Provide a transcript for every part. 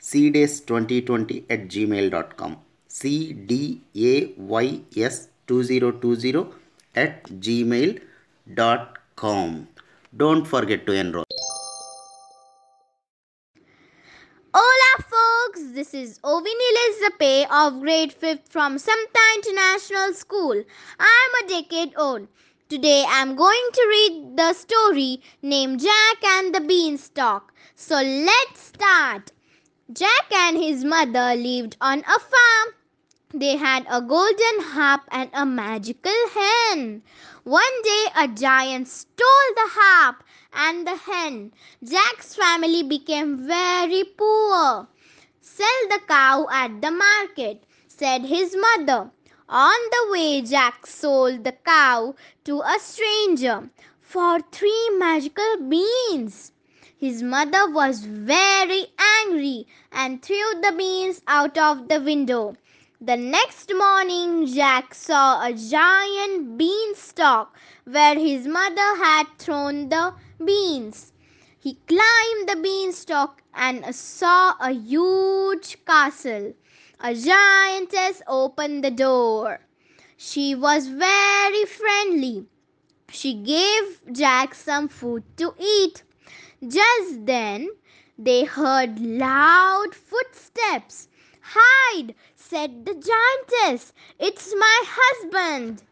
cdays2020 at gmail.com cdays2020 at gmail.com don't forget to enroll Hola folks, this is Ovini Lizape of grade 5th from Samata International School. I'm a decade old. Today I'm going to read the story named Jack and the Beanstalk. So let's start. Jack and his mother lived on a farm. They had a golden harp and a magical hen. One day a giant stole the harp and the hen. Jack's family became very poor. Sell the cow at the market, said his mother. On the way, Jack sold the cow to a stranger for three magical beans. His mother was very angry and threw the beans out of the window. The next morning, Jack saw a giant beanstalk where his mother had thrown the beans. He climbed the beanstalk and saw a huge castle. A giantess opened the door. She was very friendly. She gave Jack some food to eat. Just then, they heard loud footsteps. Hide, said the giantess. It's my husband.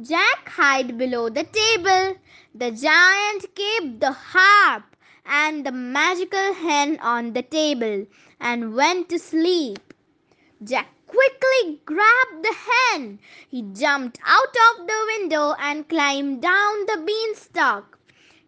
Jack hid below the table. The giant kept the harp and the magical hen on the table and went to sleep. Jack quickly grabbed the hen. He jumped out of the window and climbed down the beanstalk.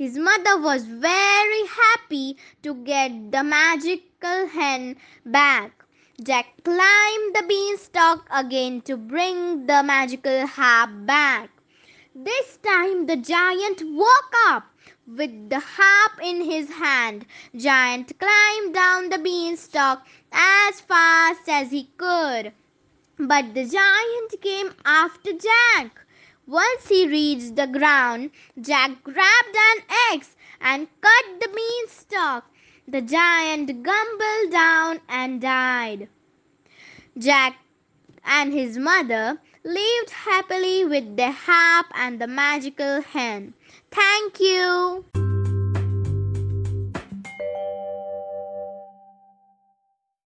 His mother was very happy to get the magical hen back. Jack climbed the beanstalk again to bring the magical harp back. This time the giant woke up with the harp in his hand. Giant climbed down the beanstalk as fast as he could. But the giant came after Jack. Once he reached the ground, Jack grabbed an axe and cut the beanstalk. The giant gumbled down and died. Jack and his mother lived happily with their harp and the magical hen. Thank you.